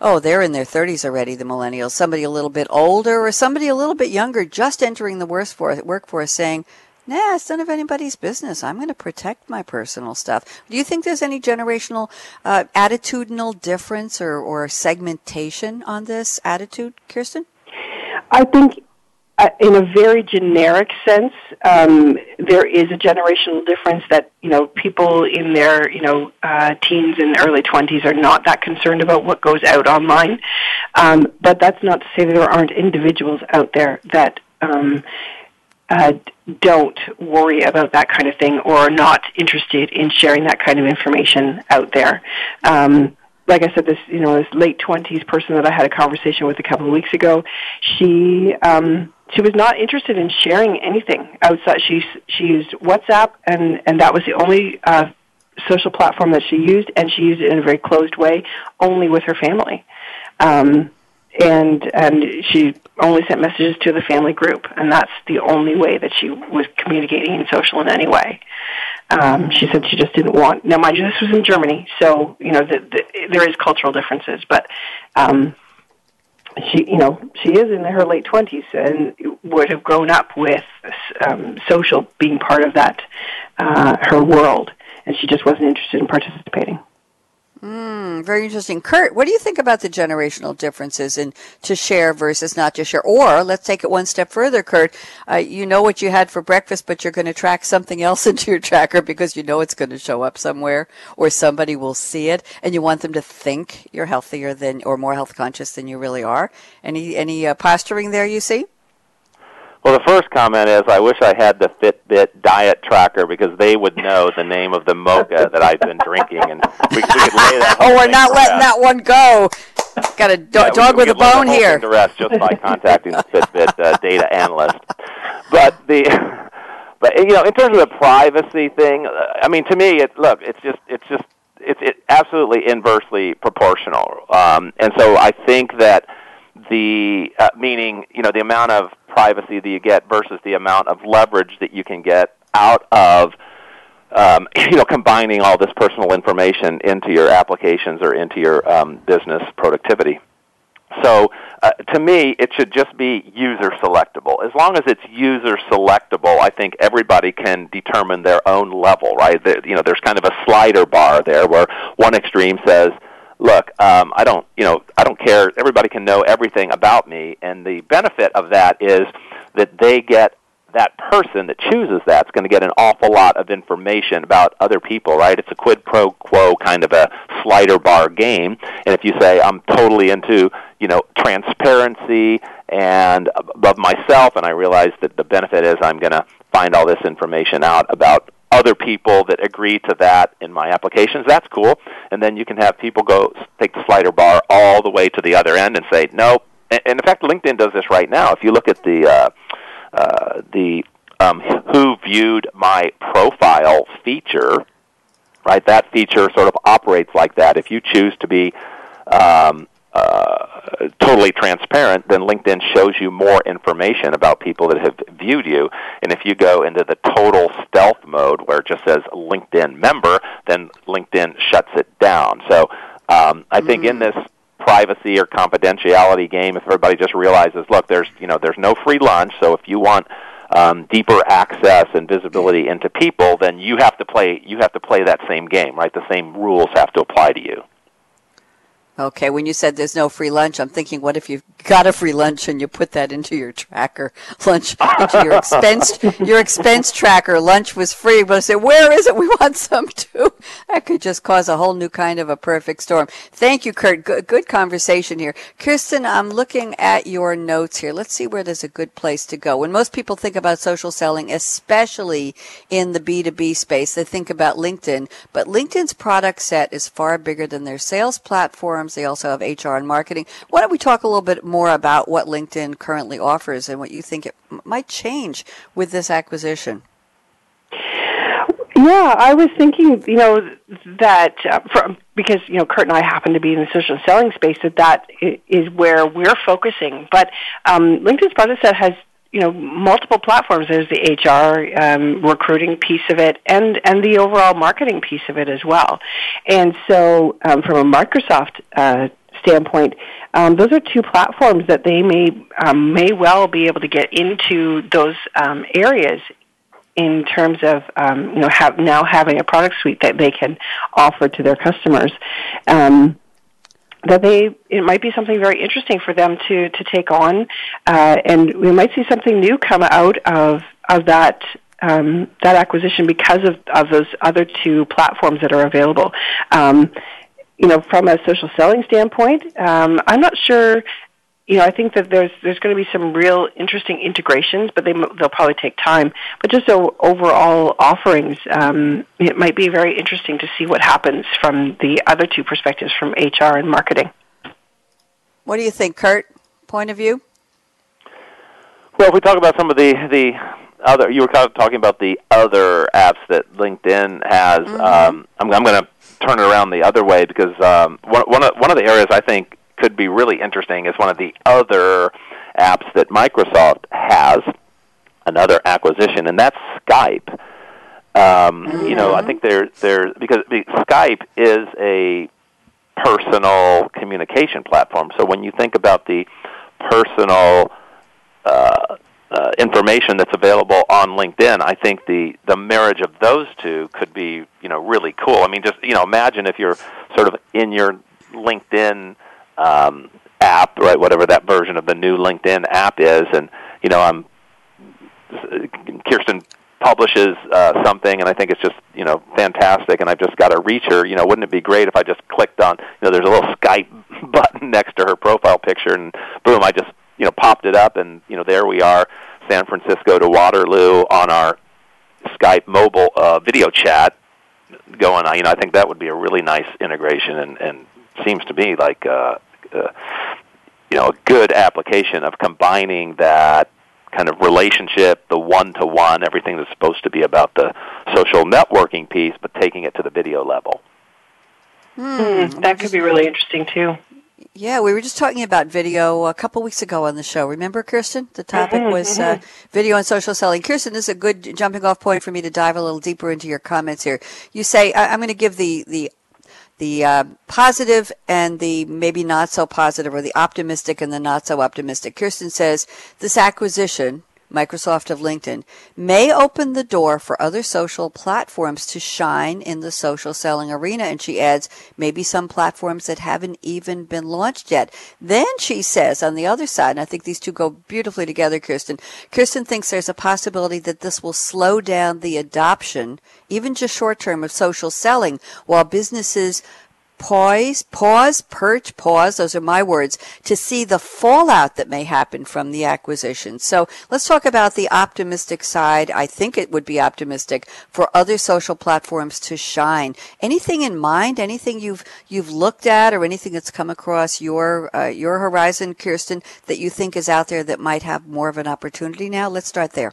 oh, they're in their 30s already, the millennials. Somebody a little bit older or somebody a little bit younger just entering the workforce saying, Nah, it's none of anybody's business. I'm going to protect my personal stuff. Do you think there's any generational uh, attitudinal difference or, or segmentation on this attitude, Kirsten? I think, uh, in a very generic sense, um, there is a generational difference that you know people in their you know uh, teens and early twenties are not that concerned about what goes out online. Um, but that's not to say that there aren't individuals out there that um, uh, don't worry about that kind of thing or are not interested in sharing that kind of information out there. Um, like I said, this you know this late twenties person that I had a conversation with a couple of weeks ago, she um, she was not interested in sharing anything outside. She she used WhatsApp and and that was the only uh, social platform that she used, and she used it in a very closed way, only with her family. Um, and and she only sent messages to the family group, and that's the only way that she was communicating in social in any way. Um, she said she just didn't want. Now, mind you, this was in Germany, so you know the, the, there is cultural differences, but um, she, you know, she is in her late twenties and would have grown up with um, social being part of that uh, her world, and she just wasn't interested in participating. Mm, very interesting. Kurt, what do you think about the generational differences in to share versus not to share? Or let's take it one step further, Kurt. Uh, you know what you had for breakfast, but you're going to track something else into your tracker because you know it's going to show up somewhere or somebody will see it and you want them to think you're healthier than or more health conscious than you really are. Any, any uh, posturing there you see? Well, the first comment is I wish I had the Fitbit diet tracker because they would know the name of the mocha that I've been drinking, and we, we could lay that. oh, we're not letting that one go. Got a do- yeah, dog with a bone here. The rest just by contacting the Fitbit uh, data analyst. But the, but you know, in terms of the privacy thing, I mean, to me, it look, it's just, it's just, it's it absolutely inversely proportional, um, and so I think that the uh, meaning you know the amount of privacy that you get versus the amount of leverage that you can get out of um, you know combining all this personal information into your applications or into your um, business productivity. So uh, to me, it should just be user selectable. As long as it's user selectable, I think everybody can determine their own level, right? You know, there's kind of a slider bar there where one extreme says, look, um, I don't, you know, I don't care. Everybody can know everything about me, and the benefit of that is that they get that person that chooses that is going to get an awful lot of information about other people, right? It's a quid pro quo kind of a slider bar game. And if you say I'm totally into, you know, transparency and above myself, and I realize that the benefit is I'm going to find all this information out about other people that agree to that in my applications. That's cool. And then you can have people go take the slider bar all the way to the other end and say, nope. And in fact, LinkedIn does this right now. If you look at the uh, uh, the um, who viewed my profile feature, right? That feature sort of operates like that. If you choose to be um, uh, totally transparent, then LinkedIn shows you more information about people that have viewed you. And if you go into the total stealth mode where it just says LinkedIn member, then LinkedIn shuts it down. So um, I think mm. in this privacy or confidentiality game, if everybody just realizes, look, there's you know there's no free lunch, so if you want um, deeper access and visibility into people, then you have to play you have to play that same game, right? The same rules have to apply to you. Okay, when you said there's no free lunch, I'm thinking, what if you've got a free lunch and you put that into your tracker, lunch into your expense, your expense tracker. Lunch was free, but I said, where is it? We want some too. That could just cause a whole new kind of a perfect storm. Thank you, Kurt. Good, good conversation here. Kirsten, I'm looking at your notes here. Let's see where there's a good place to go. When most people think about social selling, especially in the B2B space, they think about LinkedIn, but LinkedIn's product set is far bigger than their sales platform firms. They also have HR and marketing. Why don't we talk a little bit more about what LinkedIn currently offers and what you think it might change with this acquisition? Yeah, I was thinking, you know, that uh, from, because you know Kurt and I happen to be in the social selling space, that that is where we're focusing. But um, LinkedIn's product set has you know multiple platforms. There's the HR um, recruiting piece of it, and and the overall marketing piece of it as well. And so, um, from a Microsoft uh, standpoint, um, those are two platforms that they may um, may well be able to get into those um, areas in terms of um, you know have now having a product suite that they can offer to their customers. Um, that they it might be something very interesting for them to to take on, uh, and we might see something new come out of of that um, that acquisition because of of those other two platforms that are available. Um, you know, from a social selling standpoint, um, I'm not sure you know, I think that there's there's going to be some real interesting integrations, but they they'll probably take time. But just so overall offerings, um, it might be very interesting to see what happens from the other two perspectives, from HR and marketing. What do you think, Kurt? Point of view? Well, if we talk about some of the the other, you were kind of talking about the other apps that LinkedIn has. Mm-hmm. Um, I'm, I'm going to turn it around the other way because um, one one of, one of the areas I think could be really interesting is one of the other apps that Microsoft has, another acquisition, and that's Skype. Um, mm-hmm. You know, I think there there because Skype is a personal communication platform. So when you think about the personal uh, uh, information that's available on LinkedIn, I think the the marriage of those two could be you know really cool. I mean, just you know, imagine if you're sort of in your LinkedIn um, app, right? Whatever that version of the new LinkedIn app is, and you know, I'm Kirsten publishes uh, something, and I think it's just you know fantastic, and I've just got to reach her. You know, wouldn't it be great if I just clicked on you know there's a little Skype button next to her profile picture, and boom, I just you know popped it up, and you know there we are, San Francisco to Waterloo on our Skype mobile uh, video chat going on. You know, I think that would be a really nice integration, and and seems to me like uh, uh, you know a good application of combining that kind of relationship, the one to one, everything that's supposed to be about the social networking piece, but taking it to the video level. Mm, that could be really interesting too. Yeah, we were just talking about video a couple weeks ago on the show. Remember, Kirsten? The topic mm-hmm, was uh, mm-hmm. video and social selling. Kirsten, this is a good jumping off point for me to dive a little deeper into your comments here. You say, I- am going to give the, the the uh, positive and the maybe not so positive, or the optimistic and the not so optimistic. Kirsten says this acquisition, Microsoft of LinkedIn, may open the door for other social platforms to shine in the social selling arena. And she adds, maybe some platforms that haven't even been launched yet. Then she says, on the other side, and I think these two go beautifully together, Kirsten, Kirsten thinks there's a possibility that this will slow down the adoption, even just short term, of social selling while businesses pause, pause, perch, pause. Those are my words to see the fallout that may happen from the acquisition. So let's talk about the optimistic side. I think it would be optimistic for other social platforms to shine. Anything in mind? Anything you've you've looked at, or anything that's come across your uh, your horizon, Kirsten, that you think is out there that might have more of an opportunity now? Let's start there.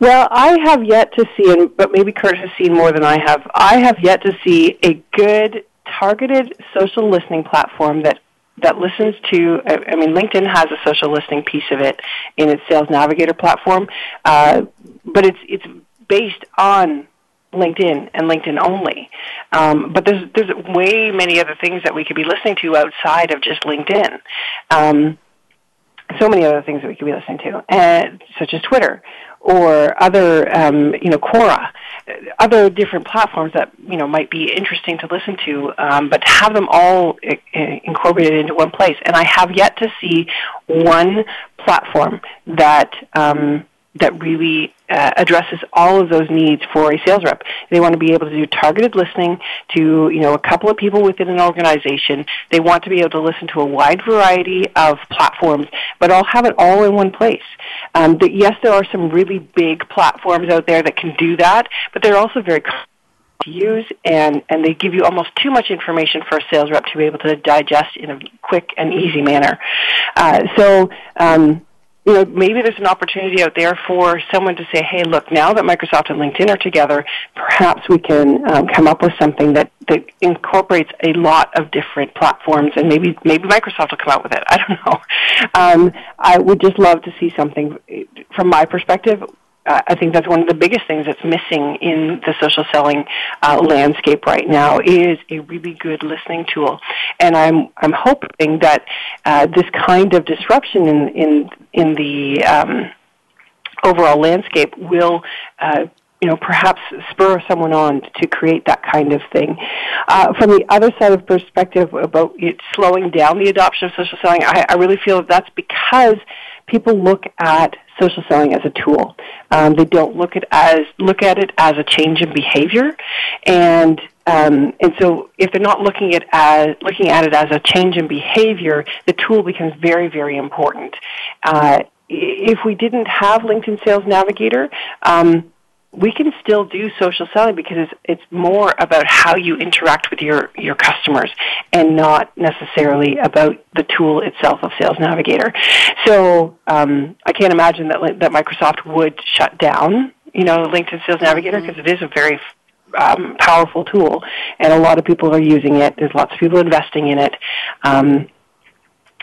Well, I have yet to see, and but maybe Kurt has seen more than I have. I have yet to see a good targeted social listening platform that that listens to. I mean, LinkedIn has a social listening piece of it in its Sales Navigator platform, uh, but it's it's based on LinkedIn and LinkedIn only. Um, but there's there's way many other things that we could be listening to outside of just LinkedIn. Um, so many other things that we could be listening to, such as Twitter or other, um, you know, Quora, other different platforms that you know might be interesting to listen to, um, but to have them all I- incorporated into one place. And I have yet to see one platform that um, that really uh, addresses all of those needs for a sales rep. They want to be able to do targeted listening to, you know, a couple of people within an organization. They want to be able to listen to a wide variety of platforms, but I'll have it all in one place. Um, but yes, there are some really big platforms out there that can do that, but they're also very to use and, and they give you almost too much information for a sales rep to be able to digest in a quick and easy manner. Uh, so um, you know, maybe there's an opportunity out there for someone to say, hey, look, now that Microsoft and LinkedIn are together, perhaps we can um, come up with something that, that incorporates a lot of different platforms, and maybe maybe Microsoft will come out with it. I don't know. Um, I would just love to see something, from my perspective, I think that's one of the biggest things that's missing in the social selling uh, landscape right now is a really good listening tool. And I'm I'm hoping that uh, this kind of disruption in in in the um, overall landscape will. Uh, you know, perhaps spur someone on to create that kind of thing. Uh, from the other side of perspective about it slowing down the adoption of social selling, I, I really feel that that's because people look at social selling as a tool. Um, they don't look at as look at it as a change in behavior, and um, and so if they're not looking at as looking at it as a change in behavior, the tool becomes very very important. Uh, if we didn't have LinkedIn Sales Navigator, um, we can still do social selling because it's, it's more about how you interact with your, your customers and not necessarily about the tool itself of Sales Navigator. So um, I can't imagine that that Microsoft would shut down you know LinkedIn Sales Navigator because mm-hmm. it is a very um, powerful tool, and a lot of people are using it. There's lots of people investing in it. Um,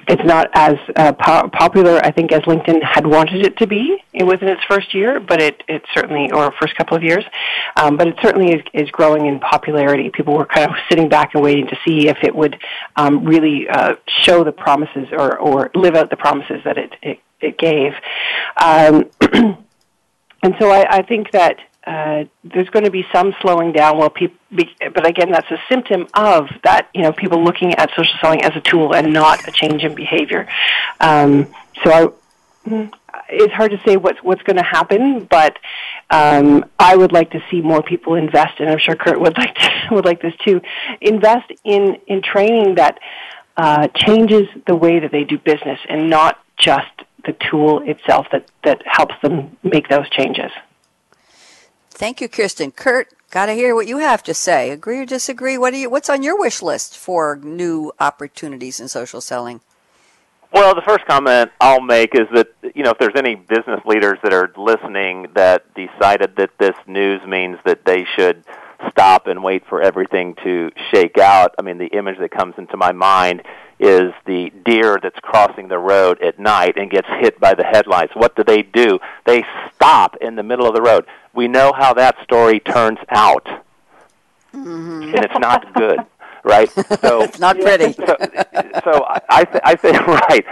it's not as uh, po- popular, I think, as LinkedIn had wanted it to be within its first year, but it, it certainly, or first couple of years, um, but it certainly is, is growing in popularity. People were kind of sitting back and waiting to see if it would um, really uh, show the promises or, or live out the promises that it, it, it gave. Um, and so I, I think that uh, there's going to be some slowing down. Well, people, but again, that's a symptom of that. You know, people looking at social selling as a tool and not a change in behavior. Um, so I, mm, it's hard to say what's what's going to happen, but um, I would like to see more people invest, and I'm sure Kurt would like to, would like this too. Invest in in training that uh, changes the way that they do business, and not just the tool itself that that helps them make those changes. Thank you, Kirsten. Kurt, got to hear what you have to say. Agree or disagree? What you, what's on your wish list for new opportunities in social selling? Well, the first comment I'll make is that you know if there's any business leaders that are listening that decided that this news means that they should stop and wait for everything to shake out. I mean, the image that comes into my mind is the deer that's crossing the road at night and gets hit by the headlights. What do they do? They stop in the middle of the road. We know how that story turns out. Mm-hmm. And it's not good, right? So it's not pretty. So, so I, I, th- I think right.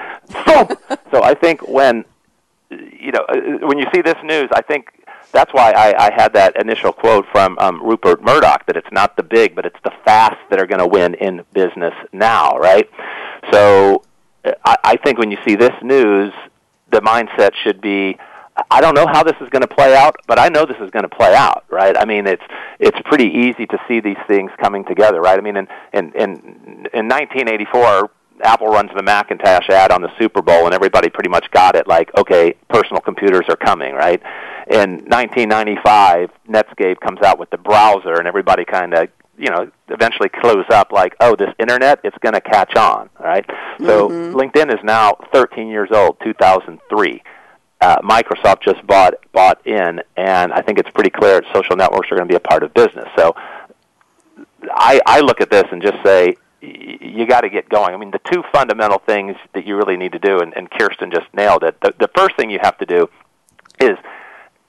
So, so I think when you know uh, when you see this news, I think that's why I, I had that initial quote from um, Rupert Murdoch that it's not the big, but it's the fast that are going to win in business now, right? So I, I think when you see this news, the mindset should be I don't know how this is going to play out, but I know this is going to play out, right? I mean, it's it's pretty easy to see these things coming together, right? I mean, in in in, in 1984, Apple runs the Macintosh ad on the Super Bowl, and everybody pretty much got it. Like, okay, personal computers are coming, right? In 1995, Netscape comes out with the browser, and everybody kind of you know eventually close up like oh this internet it's going to catch on right so Mhm. linkedin is now 13 years old 2003 uh, microsoft just bought bought in and i think it's pretty clear that social networks are going to be a part of business so i i look at this and just say you got to get going i mean the two fundamental things that you really need to do and, and kirsten just nailed it the, the first thing you have to do is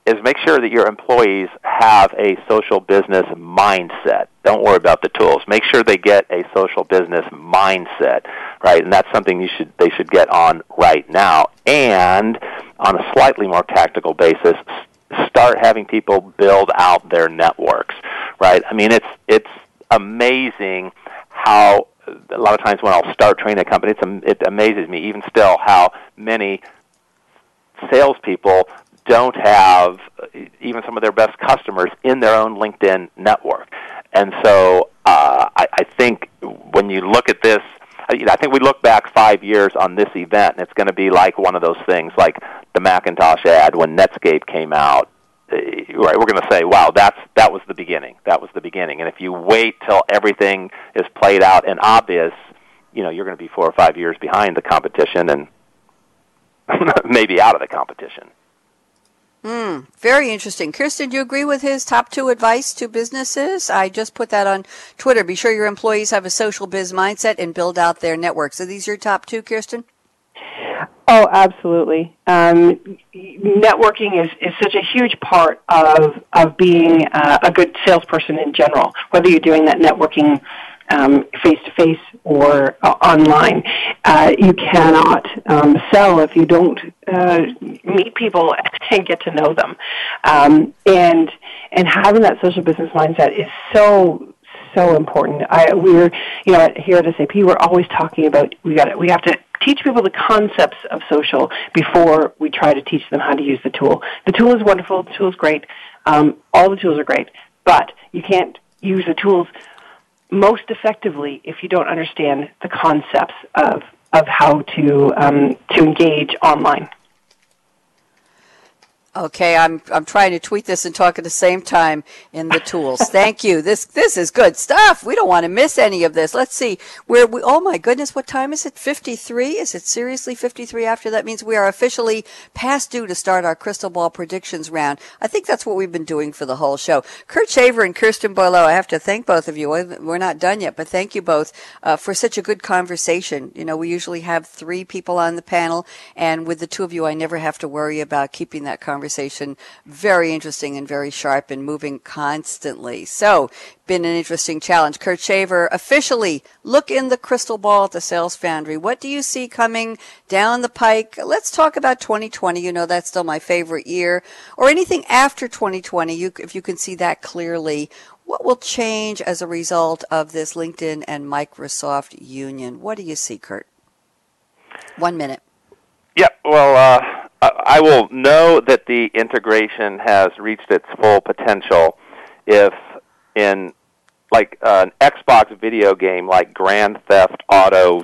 is make sure that your employees have a social business mindset. Don't worry about the tools. Make sure they get a social business mindset, right? And that's something you should they should get on right now. And on a slightly more tactical basis, start having people build out their networks, right? I mean, it's it's amazing how a lot of times when I'll start training a company, it's, it amazes me even still how many salespeople don't have even some of their best customers in their own LinkedIn network. And so uh, I, I think when you look at this, I think we look back five years on this event, and it's going to be like one of those things, like the Macintosh ad when Netscape came out. Uh, Right, we're going to say, "Wow, that's that was the beginning. That was the beginning." And if you wait till everything is played out and obvious, you know, you're going to be four or five years behind the competition, and maybe out of the competition. Hmm, very interesting. Kirsten, do you agree with his top two advice to businesses? I just put that on Twitter. Be sure your employees have a social biz mindset and build out their networks. Are these your top two, Kirsten? Oh, absolutely. Um, networking is, is such a huge part of of being uh, a good salesperson in general. Whether you're doing that networking face to face or uh, online, uh, you cannot um, sell if you don't uh, meet people and get to know them. Um, and and having that social business mindset is so so important. I, we're, you know, here at SAP, we're always talking about we got we have to teach people the concepts of social before we try to teach them how to use the tool. The tool is wonderful. The tool is great. Um, all the tools are great, but you can't use the tools most effectively if you don't understand the concepts of of how to um, to engage online. Okay, I'm I'm trying to tweet this and talk at the same time in the tools. Thank you. This this is good stuff. We don't want to miss any of this. Let's see. Where we Oh my goodness, what time is it? 53? Is it seriously 53 after that means we are officially past due to start our crystal ball predictions round. I think that's what we've been doing for the whole show. Kurt Shaver and Kirsten Boileau, I have to thank both of you. We're not done yet, but thank you both uh, for such a good conversation. You know, we usually have three people on the panel and with the two of you I never have to worry about keeping that conversation very interesting and very sharp and moving constantly. So, been an interesting challenge. Kurt Shaver, officially look in the crystal ball at the Sales Foundry. What do you see coming down the pike? Let's talk about 2020. You know, that's still my favorite year. Or anything after 2020, you, if you can see that clearly. What will change as a result of this LinkedIn and Microsoft union? What do you see, Kurt? One minute. Yeah, well, uh, I will know that the integration has reached its full potential if in like an Xbox video game like Grand Theft Auto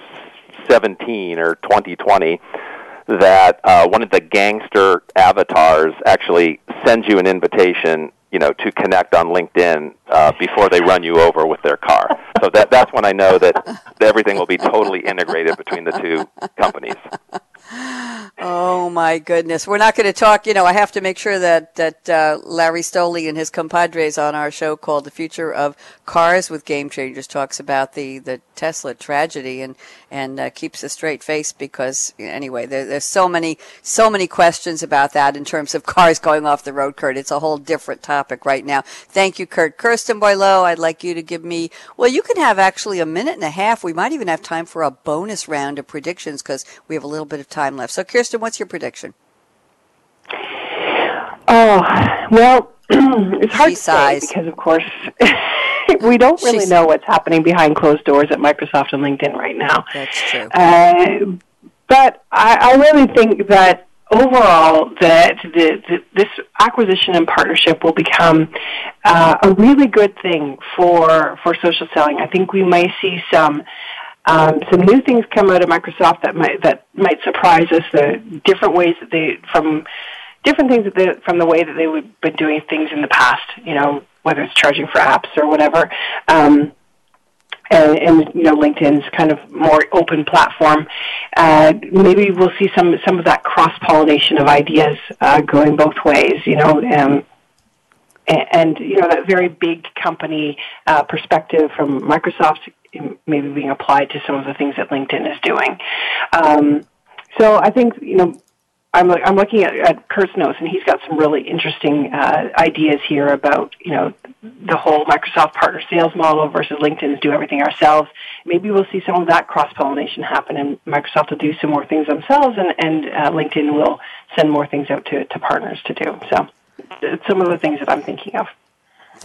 17 or 2020 that uh, one of the gangster avatars actually sends you an invitation you know to connect on LinkedIn uh, before they run you over with their car. So that that's when I know that everything will be totally integrated between the two companies. Oh my goodness. We're not going to talk, you know, I have to make sure that, that uh, Larry Stoley and his compadres on our show called The Future of Cars with Game Changers talks about the, the Tesla tragedy and, and uh, keeps a straight face because anyway, there, there's so many, so many questions about that in terms of cars going off the road, Kurt. It's a whole different topic right now. Thank you, Kurt. Kirsten Boileau, I'd like you to give me, well, you can have actually a minute and a half. We might even have time for a bonus round of predictions because we have a little bit of time left. So, Kirsten, what's your prediction? Oh well, it's hard She to sighs. say because, of course, we don't really She's- know what's happening behind closed doors at Microsoft and LinkedIn right now. That's true. Uh, but I, I really think that overall that the, the, this acquisition and partnership will become uh, a really good thing for for social selling. I think we may see some um, some new things come out of Microsoft that might that might surprise us. The different ways that they from different things that they, from the way that they have been doing things in the past. You know, whether it's charging for apps or whatever. Um, and, and, you know LinkedIn's kind of more open platform. Uh, maybe we'll see some some of that cross pollination of ideas uh, going both ways. You know, um, and, and, you know that very big company uh, perspective from Microsoft maybe being applied to some of the things that LinkedIn is doing. Um, so I think you know I'm I'm looking at, at Kurt's notes, and he's got some really interesting uh, ideas here about you know the whole Microsoft partner sales model versus LinkedIn's do everything ourselves. Maybe we'll see some of that cross pollination happen, and Microsoft will do some more things themselves, and and uh, LinkedIn will send more things out to to partners to do. So, some of the things that I'm thinking of.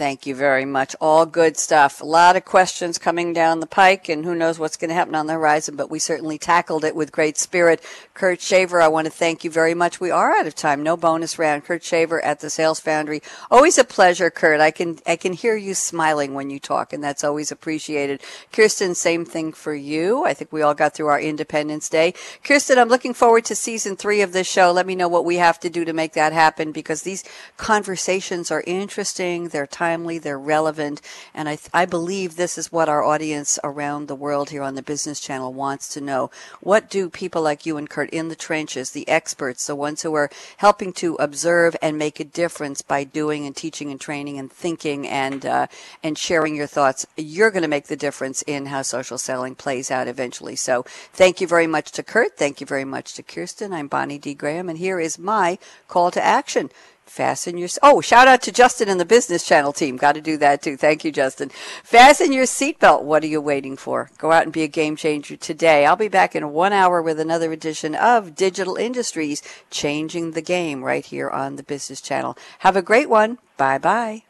Thank you very much. All good stuff. A lot of questions coming down the pike, and who knows what's going to happen on the horizon, but we certainly tackled it with great spirit. Kurt Shaver, I want to thank you very much. We are out of time. No bonus round. Kurt Shaver at the Sales Foundry. Always a pleasure, Kurt. I can, I can hear you smiling when you talk, and that's always appreciated. Kirsten, same thing for you. I think we all got through our Independence Day. Kirsten, I'm looking forward to season three of this show. Let me know what we have to do to make that happen because these conversations are interesting. They're timely, they're relevant, and I, I believe this is what our audience around the world here on the Business Channel wants to know. What do people like you and Kurt in the trenches, the experts, the ones who are helping to observe and make a difference by doing and teaching and training and thinking and uh, and sharing your thoughts, you're going to make the difference in how social selling plays out eventually. So thank you very much to Kurt. Thank you very much to Kirsten. I'm Bonnie D. Graham, and here is my call to action. Fasten your oh, shout out to Justin and the Business Channel team. Got to do that too. Thank you, Justin. Fasten your seatbelt. What are you waiting for? Go out and be a game changer today. I'll be back in one hour with another edition of Digital Industries, changing the game right here on the Business Channel. Have a great one. Bye bye.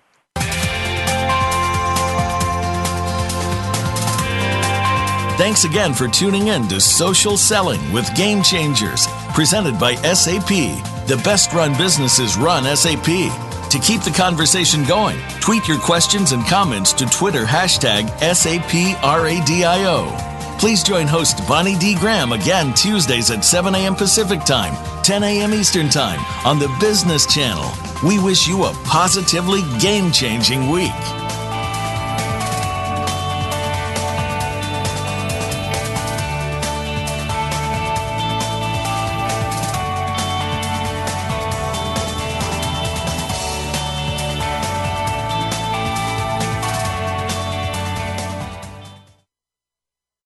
Thanks again for tuning in to Social Selling with Game Changers, presented by SAP the best run businesses run SAP. To keep the conversation going, tweet your questions and comments to Twitter hashtag SAPRADIO. Please join host Bonnie D. Graham again Tuesdays at 7 a.m. Pacific Time, 10 a.m. Eastern Time on the Business Channel. We wish you a positively game changing week.